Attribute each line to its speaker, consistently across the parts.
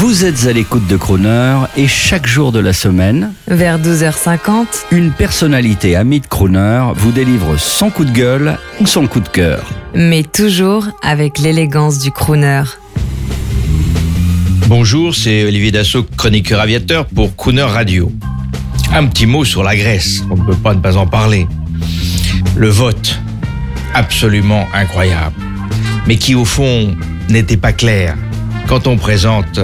Speaker 1: Vous êtes à l'écoute de Crooner et chaque jour de la semaine,
Speaker 2: Vers 12h50,
Speaker 1: une personnalité amie de Crooner vous délivre son coup de gueule ou son coup de cœur.
Speaker 2: mais toujours avec l'élégance du crooner.
Speaker 3: Bonjour, c'est Olivier Dassault, chroniqueur aviateur pour Crooner Radio. Un petit mot sur la Grèce, on ne peut pas ne pas en parler. Le vote, absolument incroyable, mais qui au fond n'était pas clair. Quand on présente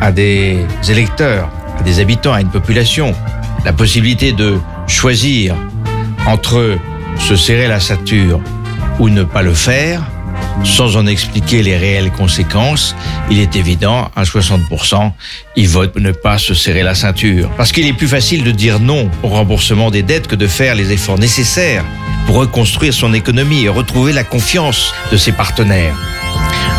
Speaker 3: à des électeurs, à des habitants, à une population, la possibilité de choisir entre se serrer la ceinture ou ne pas le faire, sans en expliquer les réelles conséquences, il est évident, à 60%, ils votent ne pas se serrer la ceinture. Parce qu'il est plus facile de dire non au remboursement des dettes que de faire les efforts nécessaires pour reconstruire son économie et retrouver la confiance de ses partenaires.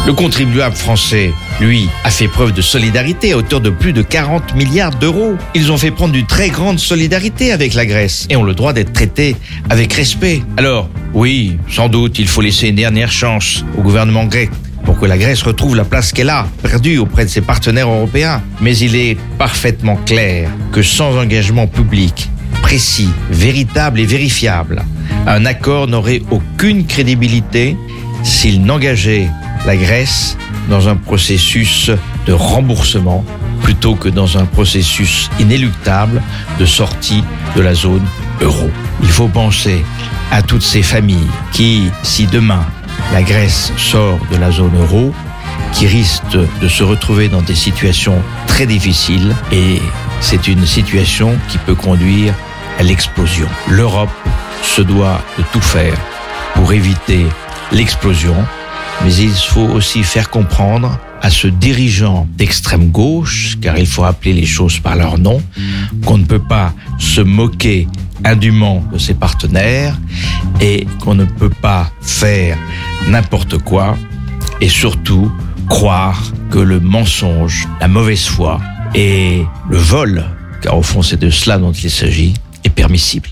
Speaker 3: Le contribuable français, lui, a fait preuve de solidarité à hauteur de plus de 40 milliards d'euros. Ils ont fait prendre une très grande solidarité avec la Grèce et ont le droit d'être traités avec respect. Alors, oui, sans doute, il faut laisser une dernière chance au gouvernement grec pour que la Grèce retrouve la place qu'elle a perdue auprès de ses partenaires européens. Mais il est parfaitement clair que sans engagement public, précis, véritable et vérifiable, un accord n'aurait aucune crédibilité s'il n'engageait la Grèce dans un processus de remboursement plutôt que dans un processus inéluctable de sortie de la zone euro. Il faut penser à toutes ces familles qui, si demain la Grèce sort de la zone euro, qui risquent de se retrouver dans des situations très difficiles et c'est une situation qui peut conduire à l'explosion. L'Europe se doit de tout faire pour éviter l'explosion, mais il faut aussi faire comprendre à ce dirigeant d'extrême gauche, car il faut appeler les choses par leur nom, qu'on ne peut pas se moquer indûment de ses partenaires et qu'on ne peut pas faire n'importe quoi et surtout croire que le mensonge, la mauvaise foi et le vol, car au fond c'est de cela dont il s'agit, est permissible.